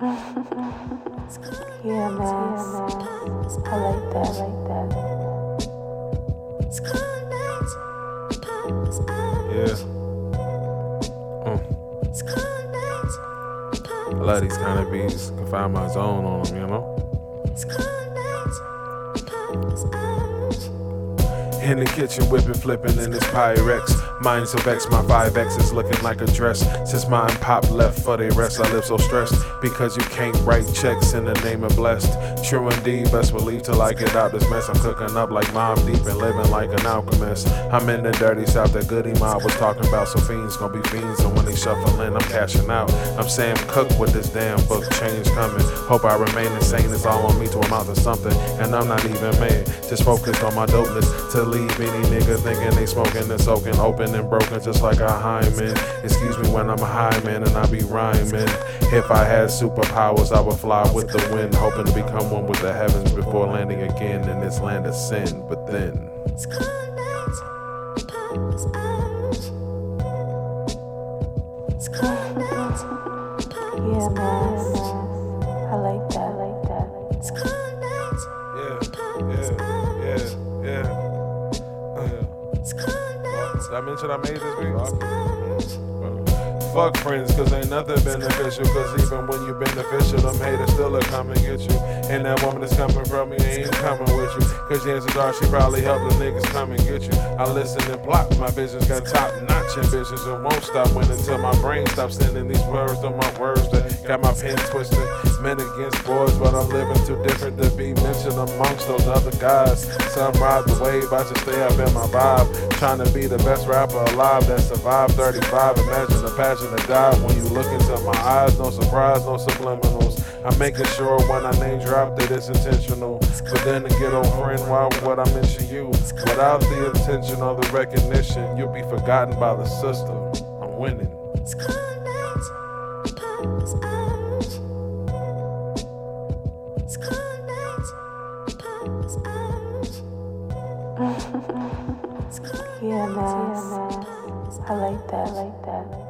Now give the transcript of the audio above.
Yeah, man. I like that, I like that. Yeah. Mm. I love these kind of beats. Can find my zone on them, you know? In the kitchen, whipping, flipping in this Pyrex. Minds of X, my 5X is looking like a dress. Since mine pop left for the rest, I live so stressed because you can't write checks in the name of blessed. True indeed, best believe till I get out this mess. I'm cooking up like Mobb Deep and living like an alchemist. I'm in the dirty south that Goodie Mob was talking about. So fiends gonna be fiends, and when they shuffle in, I'm cashing out. I'm Sam Cooke with this damn book, change coming. Hope I remain insane, it's all on me to amount to something. And I'm not even mad, just focused on my dopeness to leave any nigga thinking they smoking and soaking open and broken just like a hymen. Excuse me when I'm a high man and I be rhyming. If I had superpowers, I would fly with the wind, hoping to become one with the heavens before landing again in this land of sin. But then. Yeah, man. I like that, I mention I made this beat? Fuck friends, cause ain't nothing beneficial. Cause even when you beneficial, them haters still are coming get you. And that woman that's coming from me ain't coming with you. Cause chances are she probably helped the niggas come and get you. I listen and block, my visions got top notch ambitions and won't stop winning until my brain stops sending these words to my words that got my pen twisted. Men against boys, but I'm living too different to be mentioned amongst those other guys. Some ride the wave, I just stay up in my vibe. Trying to be the best rapper alive that survived 35. Imagine the passion that died when you look into my eyes. No surprise, no subliminals. I'm making sure when I name drop that it's intentional. But then to get old friend, why would I mention you? Without the attention or the recognition, you'll be forgotten by the system. I'm winning. Yeah, man. I like that, I like that.